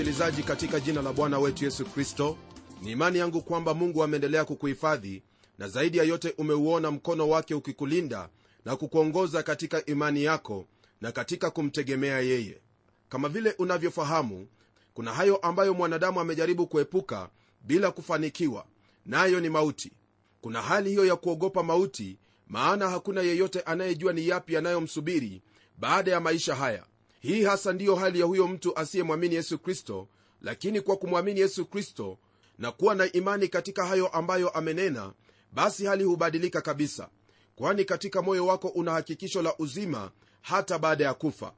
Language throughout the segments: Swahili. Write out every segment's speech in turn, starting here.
Msikilizaji katika jina la bwana wetu yesu kristo ni imani yangu kwamba mungu ameendelea kukuhifadhi na zaidi ya yote umeuona mkono wake ukikulinda na kukuongoza katika imani yako na katika kumtegemea yeye. Kama vile unavyofahamu kuna hayo ambayo mwanadamu amejaribu kuepuka bila kufanikiwa nayo na ni mauti. Kuna hali hiyo ya kuogopa mauti maana hakuna yeyote anayejua ni yapi yanayomsubiri baada ya maisha haya hii hasa ndiyo hali ya huyo mtu asiyemwamini yesu kristo lakini kwa kumwamini yesu kristo na kuwa na imani katika hayo ambayo amenena basi hali hubadilika kabisa kwani katika moyo wako una hakikisho la uzima hata baada ya kufa.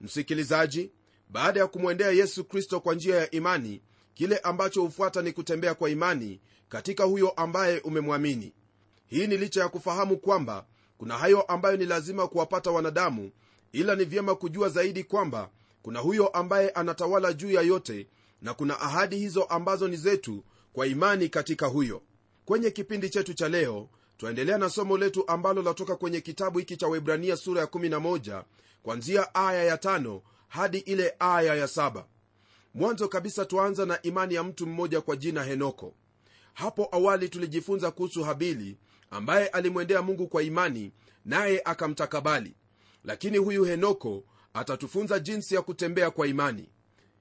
Msikilizaji baada ya kumwendea yesu kristo kwa njia ya imani kile ambacho hufuata ni kutembea kwa imani katika huyo ambaye umemwamini. Hii ni licha ya kufahamu kwamba kuna hayo ambayo ni lazima kuwapata wanadamu ila ni vyema kujua zaidi kwamba kuna huyo ambaye anatawala juu ya yote na kuna ahadi hizo ambazo ni zetu kwa imani katika huyo. Kwenye kipindi chetu cha leo twaendelea na somo letu ambalo latoka kwenye kitabu hiki cha webrania sura ya 11 kwanzia aya ya 5 hadi ile aya ya 7 mwanzo kabisa twaanza na imani ya mtu mmoja kwa jina henoko. Hapo awali tulijifunza kuhusu habili ambaye alimwendea mungu kwa imani naye akamtakabali lakini huyu henoko atatufunza jinsi ya kutembea kwa imani.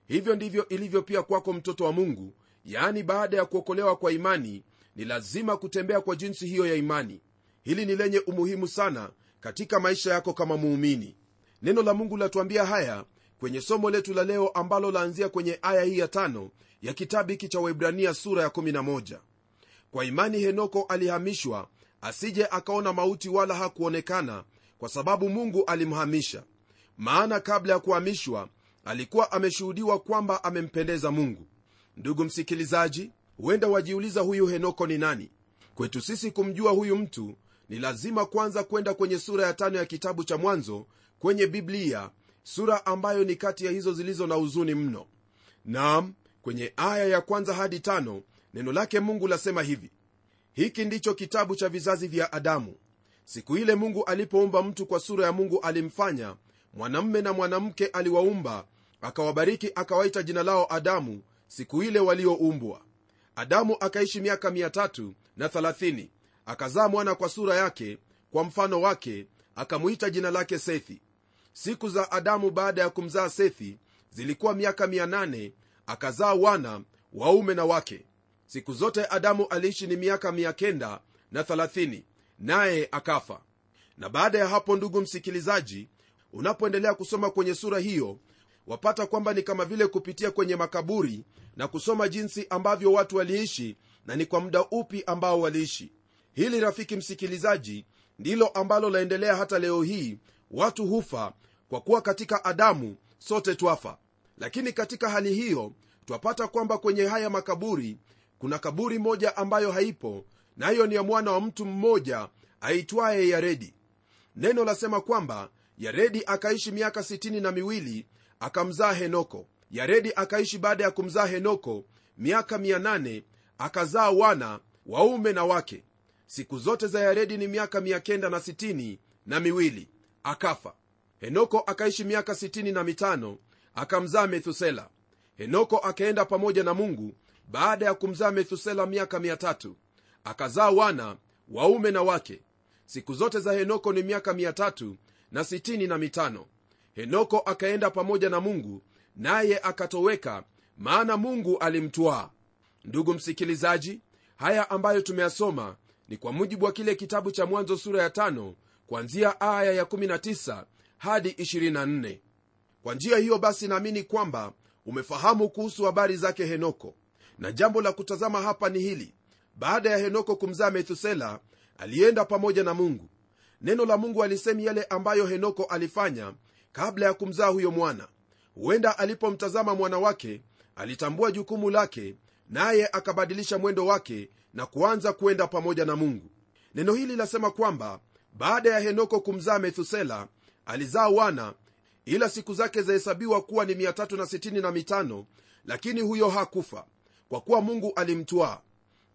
Hivyo ndivyo ilivyo pia kwako mtoto wa mungu. Yaani baada ya kuokolewa kwa imani ni lazima kutembea kwa jinsi hiyo ya imani. Hili ni lenye umuhimu sana katika maisha yako kama muumini. Neno la mungu latuambia haya kwenye somo letu la leo ambalo laanzia kwenye aya hii ya tano ya kitabu hiki cha waibrania sura ya 11 kwa imani henoko alihamishwa asije akaona mauti wala hakuonekana kwa sababu mungu alimhamisha. Maana kabla ya kuhamishwa alikuwa ameshuhudiwa kwamba amempendeza mungu. Ndugu msikilizaji huenda wajiuliza huyu henoko ni nani? Kwetu sisi kumjua huyu mtu ni lazima kwanza kwenda kwenye sura ya tano ya kitabu cha mwanzo kwenye biblia sura ambayo ni kati ya hizo zilizo na huzuni mno. Nam kwenye aya ya kwanza hadi tano neno lake mungu lasema hivi. Hiki ndicho kitabu cha vizazi vya adamu siku ile mungu alipoumba mtu kwa sura ya mungu alimfanya. Mwanamme na mwanamke aliwaumba. Akawabariki akawaita jina lao adamu siku ile walioumbwa. Adamu akaishi miaka 330 akazaa mwana kwa sura yake kwa mfano wake akamwita jina lake sethi. Siku za adamu baada ya kumzaa sethi zilikuwa miaka 800 akazaa wana waume na wake. Siku zote adamu aliishi ni miaka 930 naye akafa. Na baada ya hapo ndugu msikilizaji unapoendelea kusoma kwenye sura hiyo wapata kwamba ni kama vile kupitia kwenye makaburi na kusoma jinsi ambavyo watu waliishi na ni kwa muda upi ambao waliishi. Hili rafiki msikilizaji ndilo ambalo laendelea hata leo hii. Watu hufa kwa kuwa katika adamu sote twafa. Lakini katika hali hiyo twapata kwamba kwenye haya makaburi kuna kaburi moja ambayo haipo nayo ni ya mwana wa mtu mmoja aitwaye yaredi. Neno lasema kwamba yaredi akaishi miaka sitini na miwili akamzaa henoko. Yaredi akaishi baada ya kumzaa henoko miaka 800 akazaa wana waume na wake. Siku zote za yaredi ni miaka 960 na miwili. Akafa. Henoko akaishi miaka 65 akamzaa methusela. Henoko akaenda pamoja na mungu baada ya kumzaa methusela miaka 300 akazaa wana waume na wake. Siku zote za henoko ni miaka 3 na 65 henoko akaenda pamoja na mungu naye akatoweka maana mungu alimtwaa ndugu msikilizaji haya ambayo tumeyasoma ni kwa mujibu wa kile kitabu cha mwanzo sura ya 5 kuanzia aya ya 19 hadi 24 kwa njia hiyo basi naamini kwamba umefahamu kuhusu habari zake henoko. Na jambo la kutazama hapa ni hili baada ya henoko kumzaa methusela alienda pamoja na mungu. Neno la mungu alisemi yale ambayo henoko alifanya kabla ya kumzaa huyo mwana. Huenda alipomtazama mwana wake alitambua jukumu lake naye akabadilisha mwendo wake na kuanza kwenda pamoja na mungu. Neno hili lasema kwamba baada ya henoko kumzaa methusela alizaa wana ila siku zake zahesabiwa kuwa ni 365 lakini huyo hakufa kwa kuwa mungu alimtwaa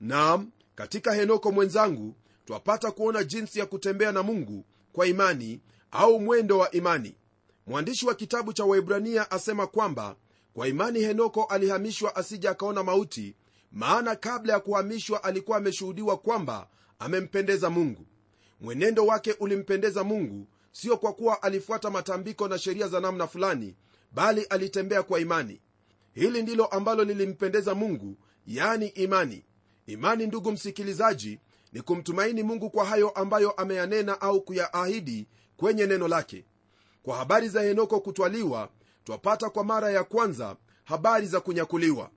naam katika henoko mwenzangu twapata kuona jinsi ya kutembea na mungu kwa imani au mwendo wa imani. Mwandishi wa kitabu cha waibrania asema kwamba kwa imani henoko alihamishwa asija akaona mauti maana kabla ya kuhamishwa alikuwa ameshuhudiwa kwamba amempendeza mungu. Mwenendo wake ulimpendeza mungu sio kwa kuwa alifuata matambiko na sheria za namna fulani bali alitembea kwa imani. Hili ndilo ambalo lilimpendeza mungu yani imani imani ndugu msikilizaji ni kumtumaini mungu kwa hayo ambayo ameyanena au kuyaahidi kwenye neno lake. Kwa habari za henoko kutwaliwa twapata kwa mara ya kwanza habari za kunyakuliwa.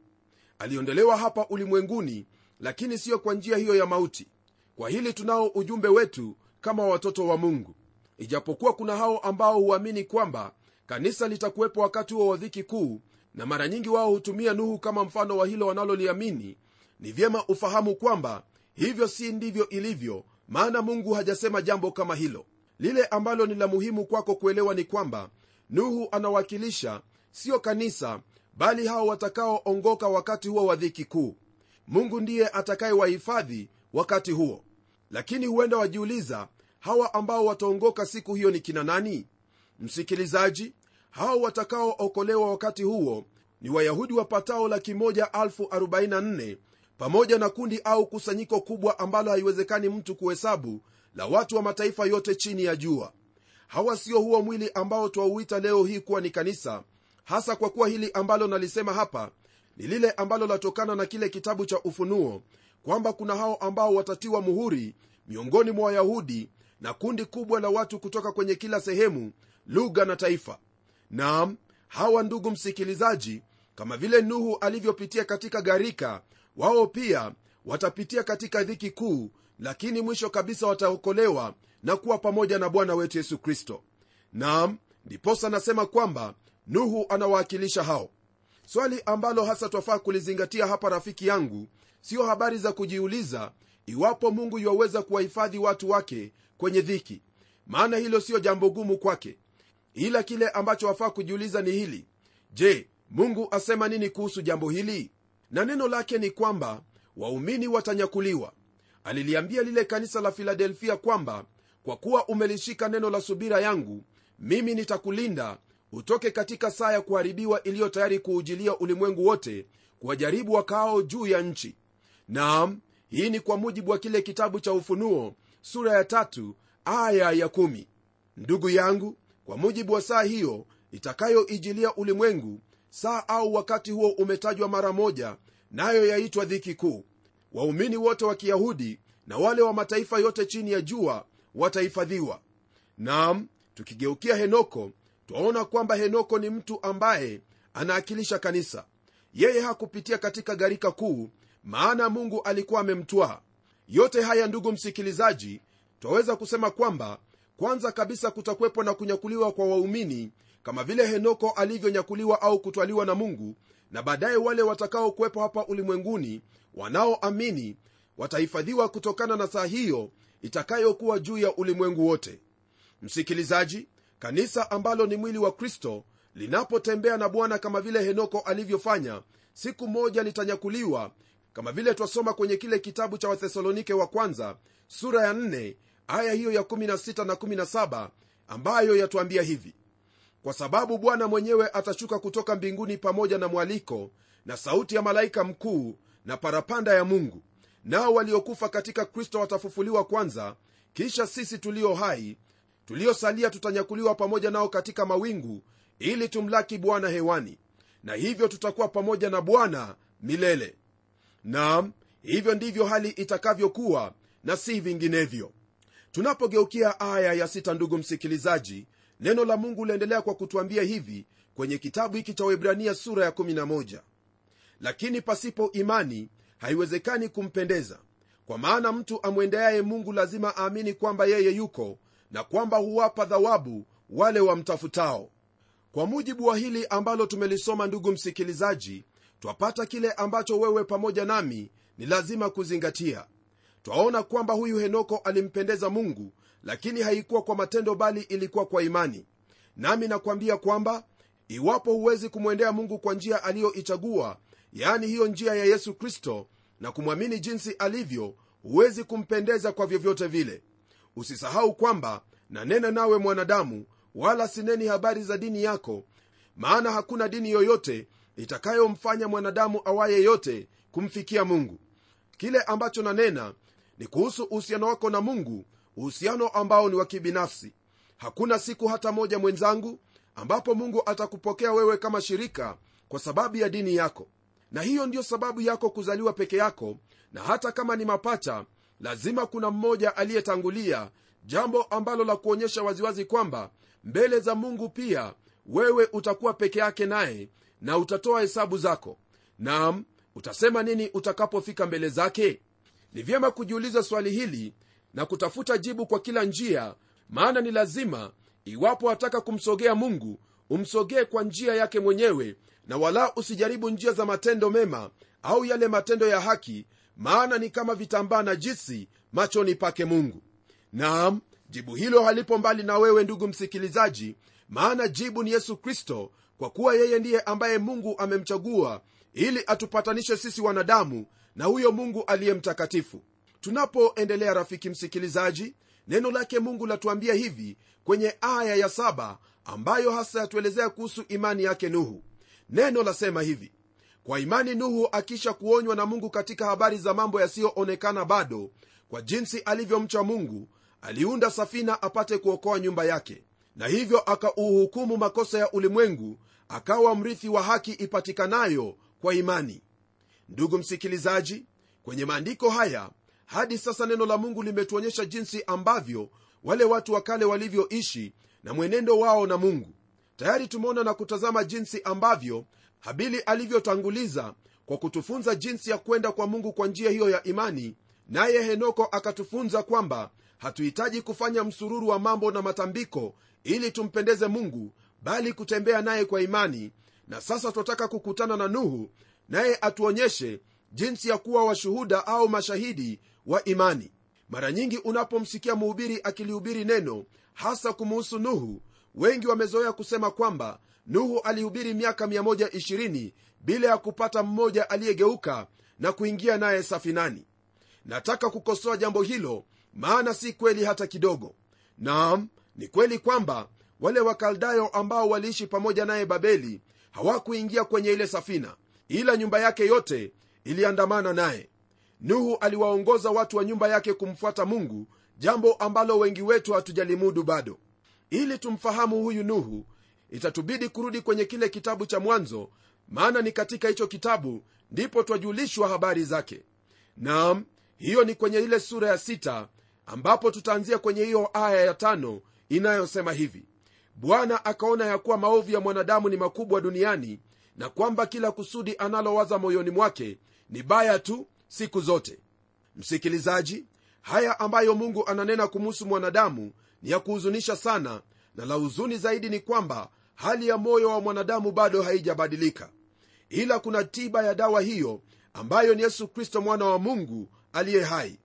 Aliondolewa hapa ulimwenguni lakini siyo kwa njia hiyo ya mauti. Kwa hili tunao ujumbe wetu kama watoto wa mungu. Ijapokuwa kuna hao ambao huamini kwamba kanisa litakuwepo wakati huo wa dhiki kuu na mara nyingi wao hutumia nuhu kama mfano wa hilo wanaloliamini ni vyema ufahamu kwamba hivyo si ndivyo ilivyo maana mungu hajasema jambo kama hilo. Lile ambalo ni la muhimu kwako kuelewa ni kwamba nuhu anawakilisha sio kanisa bali hao watakaoongoka wakati huo wa dhiki kuu. Mungu ndiye atakayewahifadhi wakati huo. Lakini huenda wajiuliza hawa ambao wataongoka siku hiyo ni kina nani? Msikilizaji hao watakaookolewa wakati huo ni wayahudi wapatao laki moja alfu 44 pamoja na kundi au kusanyiko kubwa ambalo haiwezekani mtu kuhesabu la watu wa mataifa yote chini ya jua. Hawa sio huo mwili ambao twauita leo hii kuwa ni kanisa hasa kwa kuwa hili ambalo nalisema hapa ni lile ambalo latokana na kile kitabu cha ufunuo kwamba kuna hao ambao watatiwa muhuri miongoni mwa wayahudi na kundi kubwa la watu kutoka kwenye kila sehemu lugha na taifa. Naam hawa ndugu msikilizaji kama vile nuhu alivyopitia katika gharika wao pia watapitia katika dhiki kuu lakini mwisho kabisa wataokolewa na kuwa pamoja na bwana wetu yesu kristo. Nam ndiposa nasema kwamba nuhu anawakilisha hao. Swali ambalo hasa twafaa kulizingatia hapa rafiki yangu siyo habari za kujiuliza iwapo mungu yuwaweza kuwahifadhi watu wake kwenye dhiki. Maana hilo siyo jambo gumu kwake. Ila kile ambacho wafaa kujiuliza ni hili. Je mungu asema nini kuhusu jambo hili na neno lake ni kwamba waumini watanyakuliwa aliliambia lile kanisa la filadelfia kwamba kwa kuwa umelishika neno la subira yangu mimi nitakulinda utoke katika saa ya kuharibiwa iliyo tayari kuujilia ulimwengu wote kuwajaribu wakaao juu ya nchi naam hii ni kwa mujibu wa kile kitabu cha ufunuo sura ya tatu aya ya kumi. ndugu yangu kwa mujibu wa saa hiyo itakayoijilia ulimwengu saa au wakati huo umetajwa mara moja nayo yaitwa dhiki kuu. Waumini wote wa kiyahudi na wale wa mataifa yote chini ya jua watahifadhiwa. Nam tukigeukia henoko twaona kwamba henoko ni mtu ambaye anaakilisha kanisa. Yeye hakupitia katika gharika kuu maana mungu alikuwa amemtwaa. Yote haya ndugu msikilizaji twaweza kusema kwamba kwanza kabisa kutakuwepo na kunyakuliwa kwa waumini kama vile henoko alivyonyakuliwa au kutwaliwa na mungu na baadaye wale watakaokuwepo hapa ulimwenguni wanaoamini watahifadhiwa kutokana na saa hiyo itakayokuwa juu ya ulimwengu wote. Msikilizaji kanisa ambalo ni mwili wa kristo linapotembea na bwana kama vile henoko alivyofanya siku moja litanyakuliwa kama vile twasoma kwenye kile kitabu cha wathesalonike wa kwanza sura ya 4 aya hiyo ya 16 na 17 ambayo yatuambia hivi kwa sababu bwana mwenyewe atashuka kutoka mbinguni pamoja na mwaliko na sauti ya malaika mkuu na parapanda ya mungu. Nao waliokufa katika kristo watafufuliwa kwanza kisha sisi tulio hai tuliosalia tutanyakuliwa pamoja nao katika mawingu ili tumlaki bwana hewani. Na hivyo tutakuwa pamoja na bwana milele. Nam hivyo ndivyo hali itakavyokuwa na si vinginevyo. Tunapogeukia aya ya sita ndugu msikilizaji neno la mungu liendelea kwa kutwambia hivi kwenye kitabu hiki cha webrania sura ya 11 lakini pasipo imani haiwezekani kumpendeza. Kwa maana mtu amwendeaye mungu lazima aamini kwamba yeye yuko na kwamba huwapa thawabu wale wamtafutao. Kwa mujibu wa hili ambalo tumelisoma ndugu msikilizaji twapata kile ambacho wewe pamoja nami ni lazima kuzingatia. Twaona kwamba huyu henoko alimpendeza mungu lakini haikuwa kwa matendo bali ilikuwa kwa imani. Nami nakwambia kwamba iwapo huwezi kumwendea mungu kwa njia aliyoichagua yaani hiyo njia ya yesu kristo na kumwamini jinsi alivyo huwezi kumpendeza kwa vyovyote vile. Usisahau kwamba nanena nawe mwanadamu wala sineni habari za dini yako maana hakuna dini yoyote itakayomfanya mwanadamu awaye yote kumfikia mungu. Kile ambacho nanena ni kuhusu uhusiano wako na mungu uhusiano ambao ni wa kibinafsi. Hakuna siku hata moja mwenzangu ambapo mungu atakupokea wewe kama shirika kwa sababu ya dini yako. Na hiyo ndiyo sababu yako kuzaliwa peke yako na hata kama ni mapacha lazima kuna mmoja aliyetangulia jambo ambalo la kuonyesha waziwazi kwamba mbele za mungu pia wewe utakuwa peke yake naye na utatoa hesabu zako. Nam utasema nini utakapofika mbele zake? Ni vyema kujiuliza swali hili na kutafuta jibu kwa kila njia maana ni lazima iwapo wataka kumsogea mungu umsogee kwa njia yake mwenyewe na wala usijaribu njia za matendo mema au yale matendo ya haki maana ni kama vitambaa na jisi machoni pake mungu. Naam jibu hilo halipo mbali na wewe ndugu msikilizaji maana jibu ni yesu kristo kwa kuwa yeye ndiye ambaye mungu amemchagua ili atupatanishe sisi wanadamu na huyo mungu aliye mtakatifu tunapoendelea rafiki msikilizaji neno lake mungu latuambia hivi kwenye aya ya saba ambayo hasa yatuelezea kuhusu imani yake nuhu. Neno lasema hivi kwa imani nuhu akisha kuonywa na mungu katika habari za mambo yasiyoonekana bado kwa jinsi alivyomcha mungu aliunda safina apate kuokoa nyumba yake. Na hivyo akauhukumu makosa ya ulimwengu akawa mrithi wa haki ipatikanayo kwa imani. Ndugu msikilizaji kwenye maandiko haya hadi sasa neno la mungu limetuonyesha jinsi ambavyo wale watu wa kale walivyoishi na mwenendo wao na mungu. Tayari tumeona na kutazama jinsi ambavyo habili alivyotanguliza kwa kutufunza jinsi ya kwenda kwa mungu kwa njia hiyo ya imani naye henoko akatufunza kwamba hatuhitaji kufanya msururu wa mambo na matambiko ili tumpendeze mungu bali kutembea naye kwa imani. Na sasa twataka kukutana na nuhu naye atuonyeshe jinsi ya kuwa washuhuda au mashahidi wa imani. Mara nyingi unapomsikia mhubiri akilihubiri neno hasa kumuhusu nuhu wengi wamezoea kusema kwamba nuhu alihubiri miaka 120 bila ya kupata mmoja aliyegeuka na kuingia naye safinani. Nataka kukosoa jambo hilo maana si kweli hata kidogo. Naam ni kweli kwamba wale wakaldayo ambao waliishi pamoja naye babeli hawakuingia kwenye ile safina ila nyumba yake yote iliandamana naye nuhu aliwaongoza watu wa nyumba yake kumfuata mungu jambo ambalo wengi wetu hatujalimudu bado. Ili tumfahamu huyu nuhu itatubidi kurudi kwenye kile kitabu cha mwanzo maana ni katika hicho kitabu ndipo twajulishwa habari zake. Nam hiyo ni kwenye ile sura ya sita ambapo tutaanzia kwenye hiyo aya ya tano inayosema hivi. Bwana akaona ya kuwa maovu ya mwanadamu ni makubwa duniani na kwamba kila kusudi analowaza moyoni mwake ni baya tu siku zote. Msikilizaji haya ambayo mungu ananena kumuhusu mwanadamu ni ya kuhuzunisha sana na la huzuni zaidi ni kwamba hali ya moyo wa mwanadamu bado haijabadilika. Ila kuna tiba ya dawa hiyo ambayo ni yesu kristo mwana wa mungu aliye hai.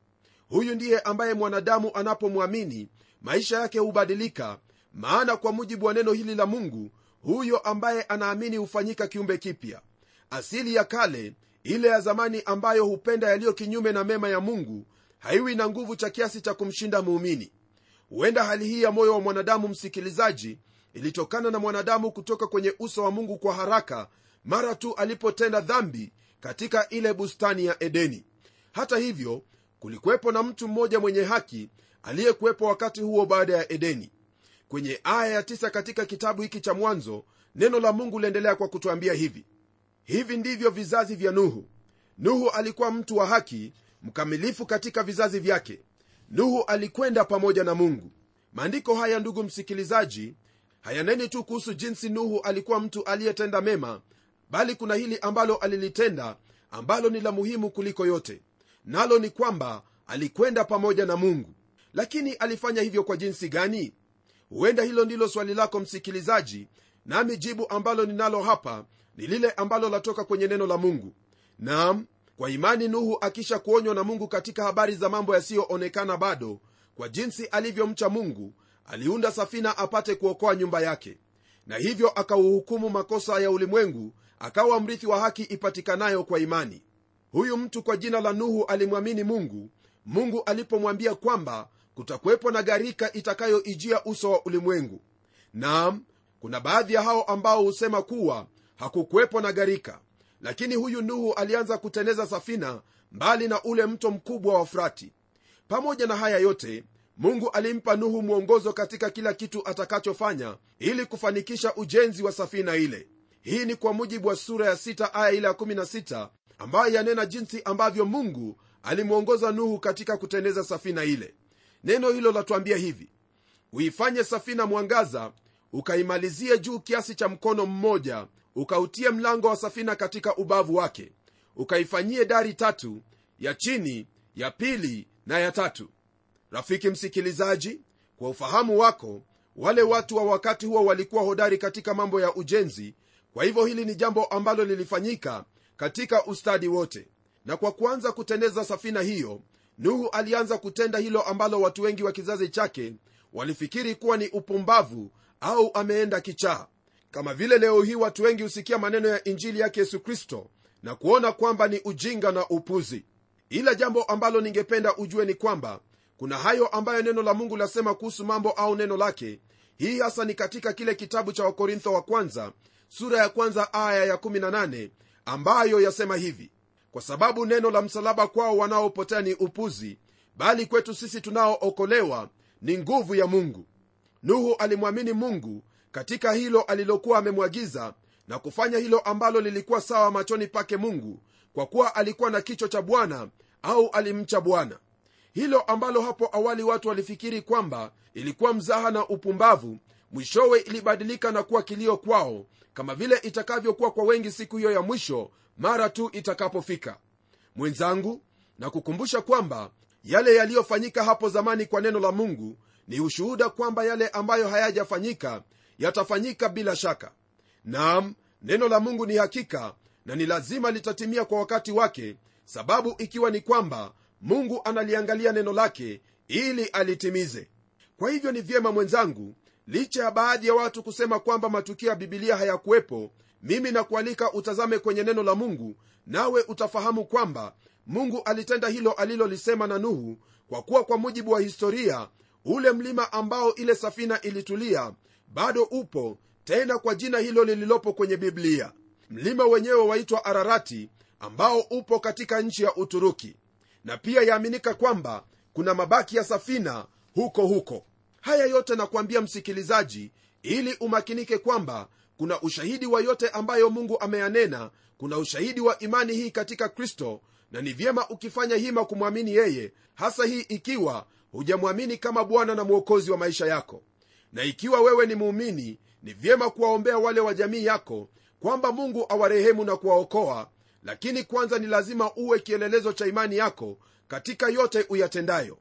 Huyu ndiye ambaye mwanadamu anapomwamini maisha yake hubadilika maana kwa mujibu wa neno hili la mungu huyo ambaye anaamini hufanyika kiumbe kipya. Asili ya kale ile ya zamani ambayo hupenda yaliyo kinyume na mema ya mungu haiwi na nguvu cha kiasi cha kumshinda muumini. Huenda hali hii ya moyo wa mwanadamu msikilizaji ilitokana na mwanadamu kutoka kwenye uso wa mungu kwa haraka mara tu alipotenda dhambi katika ile bustani ya edeni. Hata hivyo kulikuwepo na mtu mmoja mwenye haki aliyekuwepo wakati huo baada ya edeni. Kwenye aya ya 9 katika kitabu hiki cha mwanzo neno la mungu liendelea kwa kutwambia hivi hivi ndivyo vizazi vya nuhu. Nuhu alikuwa mtu wa haki mkamilifu katika vizazi vyake. Nuhu alikwenda pamoja na mungu. Maandiko haya ndugu msikilizaji hayaneni tu kuhusu jinsi nuhu alikuwa mtu aliyetenda mema bali kuna hili ambalo alilitenda ambalo ni la muhimu kuliko yote. Nalo ni kwamba alikwenda pamoja na mungu. Lakini alifanya hivyo kwa jinsi gani? Huenda hilo ndilo swali lako msikilizaji nami jibu ambalo ninalo hapa ni lile ambalo latoka kwenye neno la mungu. Nam kwa imani nuhu akisha kuonywa na mungu katika habari za mambo yasiyoonekana bado kwa jinsi alivyomcha mungu aliunda safina apate kuokoa nyumba yake. Na hivyo akauhukumu makosa ya ulimwengu akawa mrithi wa haki ipatikanayo kwa imani. Huyu mtu kwa jina la nuhu alimwamini mungu. Mungu alipomwambia kwamba kutakuwepo na gharika itakayoijia uso wa ulimwengu. Naam kuna baadhi ya hao ambao husema kuwa hakukuwepo na gharika. Lakini huyu nuhu alianza kuteneza safina mbali na ule mto mkubwa wa frati pamoja na haya yote mungu alimpa nuhu mwongozo katika kila kitu atakachofanya ili kufanikisha ujenzi wa safina ile. Hii ni kwa mujibu wa sura ya 6 aya ile ya 16 ambayo yanena jinsi ambavyo mungu alimwongoza nuhu katika kuteneza safina ile. Neno hilo latuambia hivi uifanye safina mwangaza ukaimalizie juu kiasi cha mkono mmoja ukautie mlango wa safina katika ubavu wake ukaifanyie dari tatu ya chini ya pili na ya tatu. Rafiki msikilizaji kwa ufahamu wako wale watu wa wakati huo walikuwa hodari katika mambo ya ujenzi. Kwa hivyo hili ni jambo ambalo lilifanyika katika ustadi wote. Na kwa kuanza kuteneza safina hiyo nuhu alianza kutenda hilo ambalo watu wengi wa kizazi chake walifikiri kuwa ni upumbavu au ameenda kichaa kama vile leo hii watu wengi husikia maneno ya injili yake yesu kristo na kuona kwamba ni ujinga na upuzi. Ila jambo ambalo ningependa ujue ni kwamba kuna hayo ambayo neno la mungu lasema kuhusu mambo au neno lake. Hii hasa ni katika kile kitabu cha wakorintho wa kwanza sura ya kwanza aya ya 18 ambayo yasema hivi. Kwa sababu neno la msalaba kwao wanaopotea ni upuzi bali kwetu sisi tunaookolewa ni nguvu ya mungu. Nuhu alimwamini mungu katika hilo alilokuwa amemwagiza na kufanya hilo ambalo lilikuwa sawa machoni pake mungu kwa kuwa alikuwa na kichwa cha bwana au alimcha bwana. Hilo ambalo hapo awali watu walifikiri kwamba ilikuwa mzaha na upumbavu mwishowe ilibadilika na kuwa kilio kwao kama vile itakavyokuwa kwa wengi siku hiyo ya mwisho mara tu itakapofika. Mwenzangu na kukumbusha kwamba yale yaliyofanyika hapo zamani kwa neno la mungu ni ushuhuda kwamba yale ambayo hayajafanyika yatafanyika bila shaka. Naam neno la mungu ni hakika na ni lazima litatimia kwa wakati wake sababu ikiwa ni kwamba mungu analiangalia neno lake ili alitimize. Kwa hivyo ni vyema mwenzangu licha ya baadhi ya watu kusema kwamba matukio ya bibilia hayakuwepo mimi nakualika utazame kwenye neno la mungu nawe utafahamu kwamba mungu alitenda hilo alilolisema na nuhu kwa kuwa kwa mujibu wa historia ule mlima ambao ile safina ilitulia bado upo tena kwa jina hilo lililopo kwenye biblia. Mlima wenyewe waitwa ararati ambao upo katika nchi ya uturuki. Na pia yaaminika kwamba kuna mabaki ya safina huko huko. Haya yote nakuambia msikilizaji ili umakinike kwamba kuna ushahidi wa yote ambayo mungu ameyanena kuna ushahidi wa imani hii katika kristo na ni vyema ukifanya hima kumwamini yeye hasa hii ikiwa hujamwamini kama bwana na mwokozi wa maisha yako na ikiwa wewe ni muumini ni vyema kuwaombea wale wa jamii yako kwamba mungu awarehemu na kuwaokoa lakini kwanza ni lazima uwe kielelezo cha imani yako katika yote uyatendayo.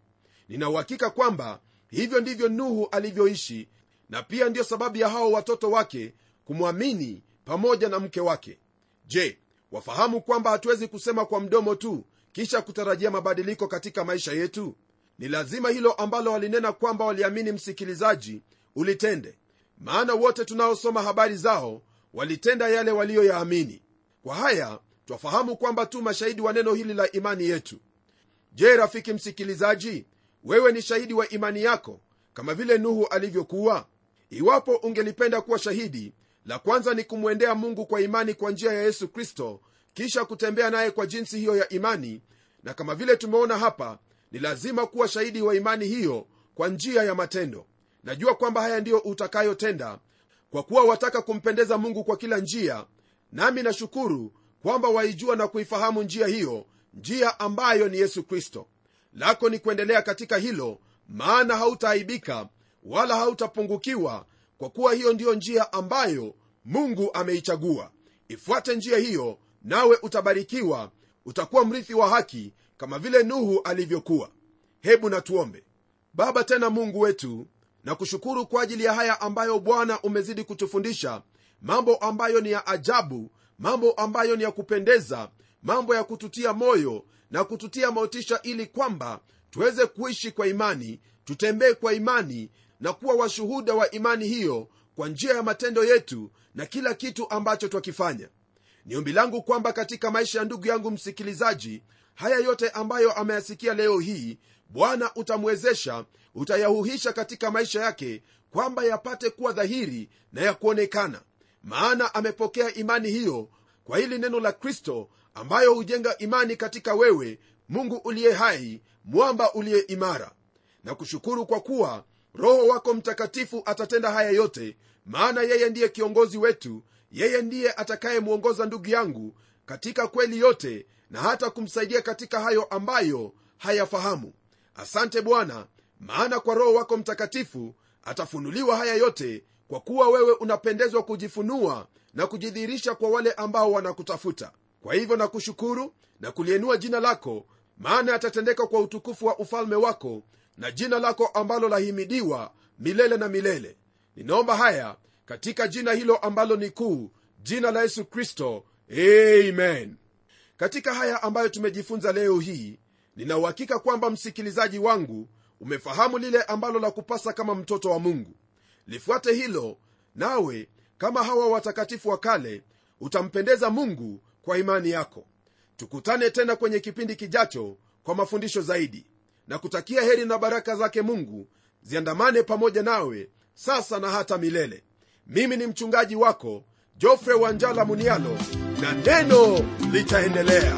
Ninauhakika kwamba hivyo ndivyo nuhu alivyoishi na pia ndiyo sababu ya hao watoto wake kumwamini pamoja na mke wake. Je wafahamu kwamba hatuwezi kusema kwa mdomo tu kisha kutarajia mabadiliko katika maisha yetu? Ni lazima hilo ambalo walinena kwamba waliamini msikilizaji ulitende. Maana wote tunaosoma habari zao walitenda yale waliyoyaamini. Kwa haya twafahamu kwamba tu mashahidi wa neno hili la imani yetu. Je rafiki msikilizaji wewe ni shahidi wa imani yako kama vile nuhu alivyokuwa? Iwapo ungelipenda kuwa shahidi la kwanza ni kumwendea mungu kwa imani kwa njia ya yesu kristo kisha kutembea naye kwa jinsi hiyo ya imani na kama vile tumeona hapa ni lazima kuwa shahidi wa imani hiyo kwa njia ya matendo najua kwamba haya ndiyo utakayotenda kwa kuwa wataka kumpendeza mungu kwa kila njia nami nashukuru kwamba waijua na kuifahamu njia hiyo njia ambayo ni yesu kristo. Lako ni kuendelea katika hilo maana hautaaibika wala hautapungukiwa kwa kuwa hiyo ndiyo njia ambayo mungu ameichagua. Ifuate njia hiyo nawe utabarikiwa utakuwa mrithi wa haki kama vile nuhu alivyokuwa. Hebu natuombe. Baba tena mungu wetu na kushukuru kwa ajili ya haya ambayo bwana umezidi kutufundisha. Mambo ambayo ni ya ajabu mambo ambayo ni ya kupendeza mambo ya kututia moyo na kututia motisha ili kwamba tuweze kuishi kwa imani tutembee kwa imani na kuwa washuhuda wa imani hiyo kwa njia ya matendo yetu na kila kitu ambacho twakifanya. Ni ombi langu kwamba katika maisha ya ndugu yangu msikilizaji haya yote ambayo ameyasikia leo hii bwana utamwezesha utayahuhisha katika maisha yake kwamba yapate kuwa dhahiri na ya kuonekana. Maana amepokea imani hiyo kwa hili neno la kristo ambayo hujenga imani katika wewe mungu uliye hai mwamba uliye imara. Na kushukuru kwa kuwa roho wako mtakatifu atatenda haya yote maana yeye ndiye kiongozi wetu yeye ndiye atakayemwongoza ndugu yangu katika kweli yote na hata kumsaidia katika hayo ambayo hayafahamu. Asante bwana maana kwa roho wako mtakatifu atafunuliwa haya yote kwa kuwa wewe unapendezwa kujifunua na kujidhihirisha kwa wale ambao wanakutafuta. Kwa hivyo nakushukuru na kulienua jina lako maana yatatendeka kwa utukufu wa ufalme wako na jina lako ambalo lahimidiwa milele na milele. Ninaomba haya katika jina hilo ambalo ni kuu jina la yesu kristo. Amen. Katika haya ambayo tumejifunza leo hii ninauhakika kwamba msikilizaji wangu umefahamu lile ambalo la kupasa kama mtoto wa mungu. Lifuate hilo nawe kama hawa watakatifu wa kale utampendeza mungu kwa imani yako. Tukutane tena kwenye kipindi kijacho kwa mafundisho zaidi. Na kutakia heri na baraka zake mungu. Ziandamane pamoja nawe sasa na hata milele. Mimi ni mchungaji wako jofre wanjala munialo na neno litaendelea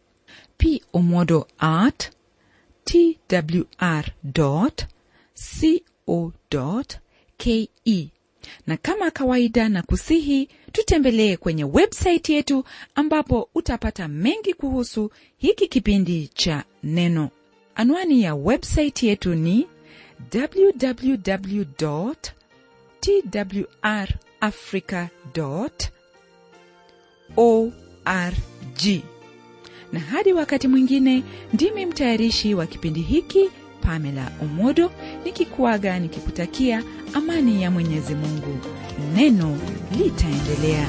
pomodo at twr.co.ke na kama kawaida na kusihi tutembelee kwenye websaiti yetu ambapo utapata mengi kuhusu hiki kipindi cha neno. Anwani ya websaiti yetu ni www.twrafrica.org africa org na hadi wakati mwingine ndimi mtayarishi wa kipindi hiki pamela umodo nikikuaga nikikutakia amani ya mwenyezi mungu. Neno litaendelea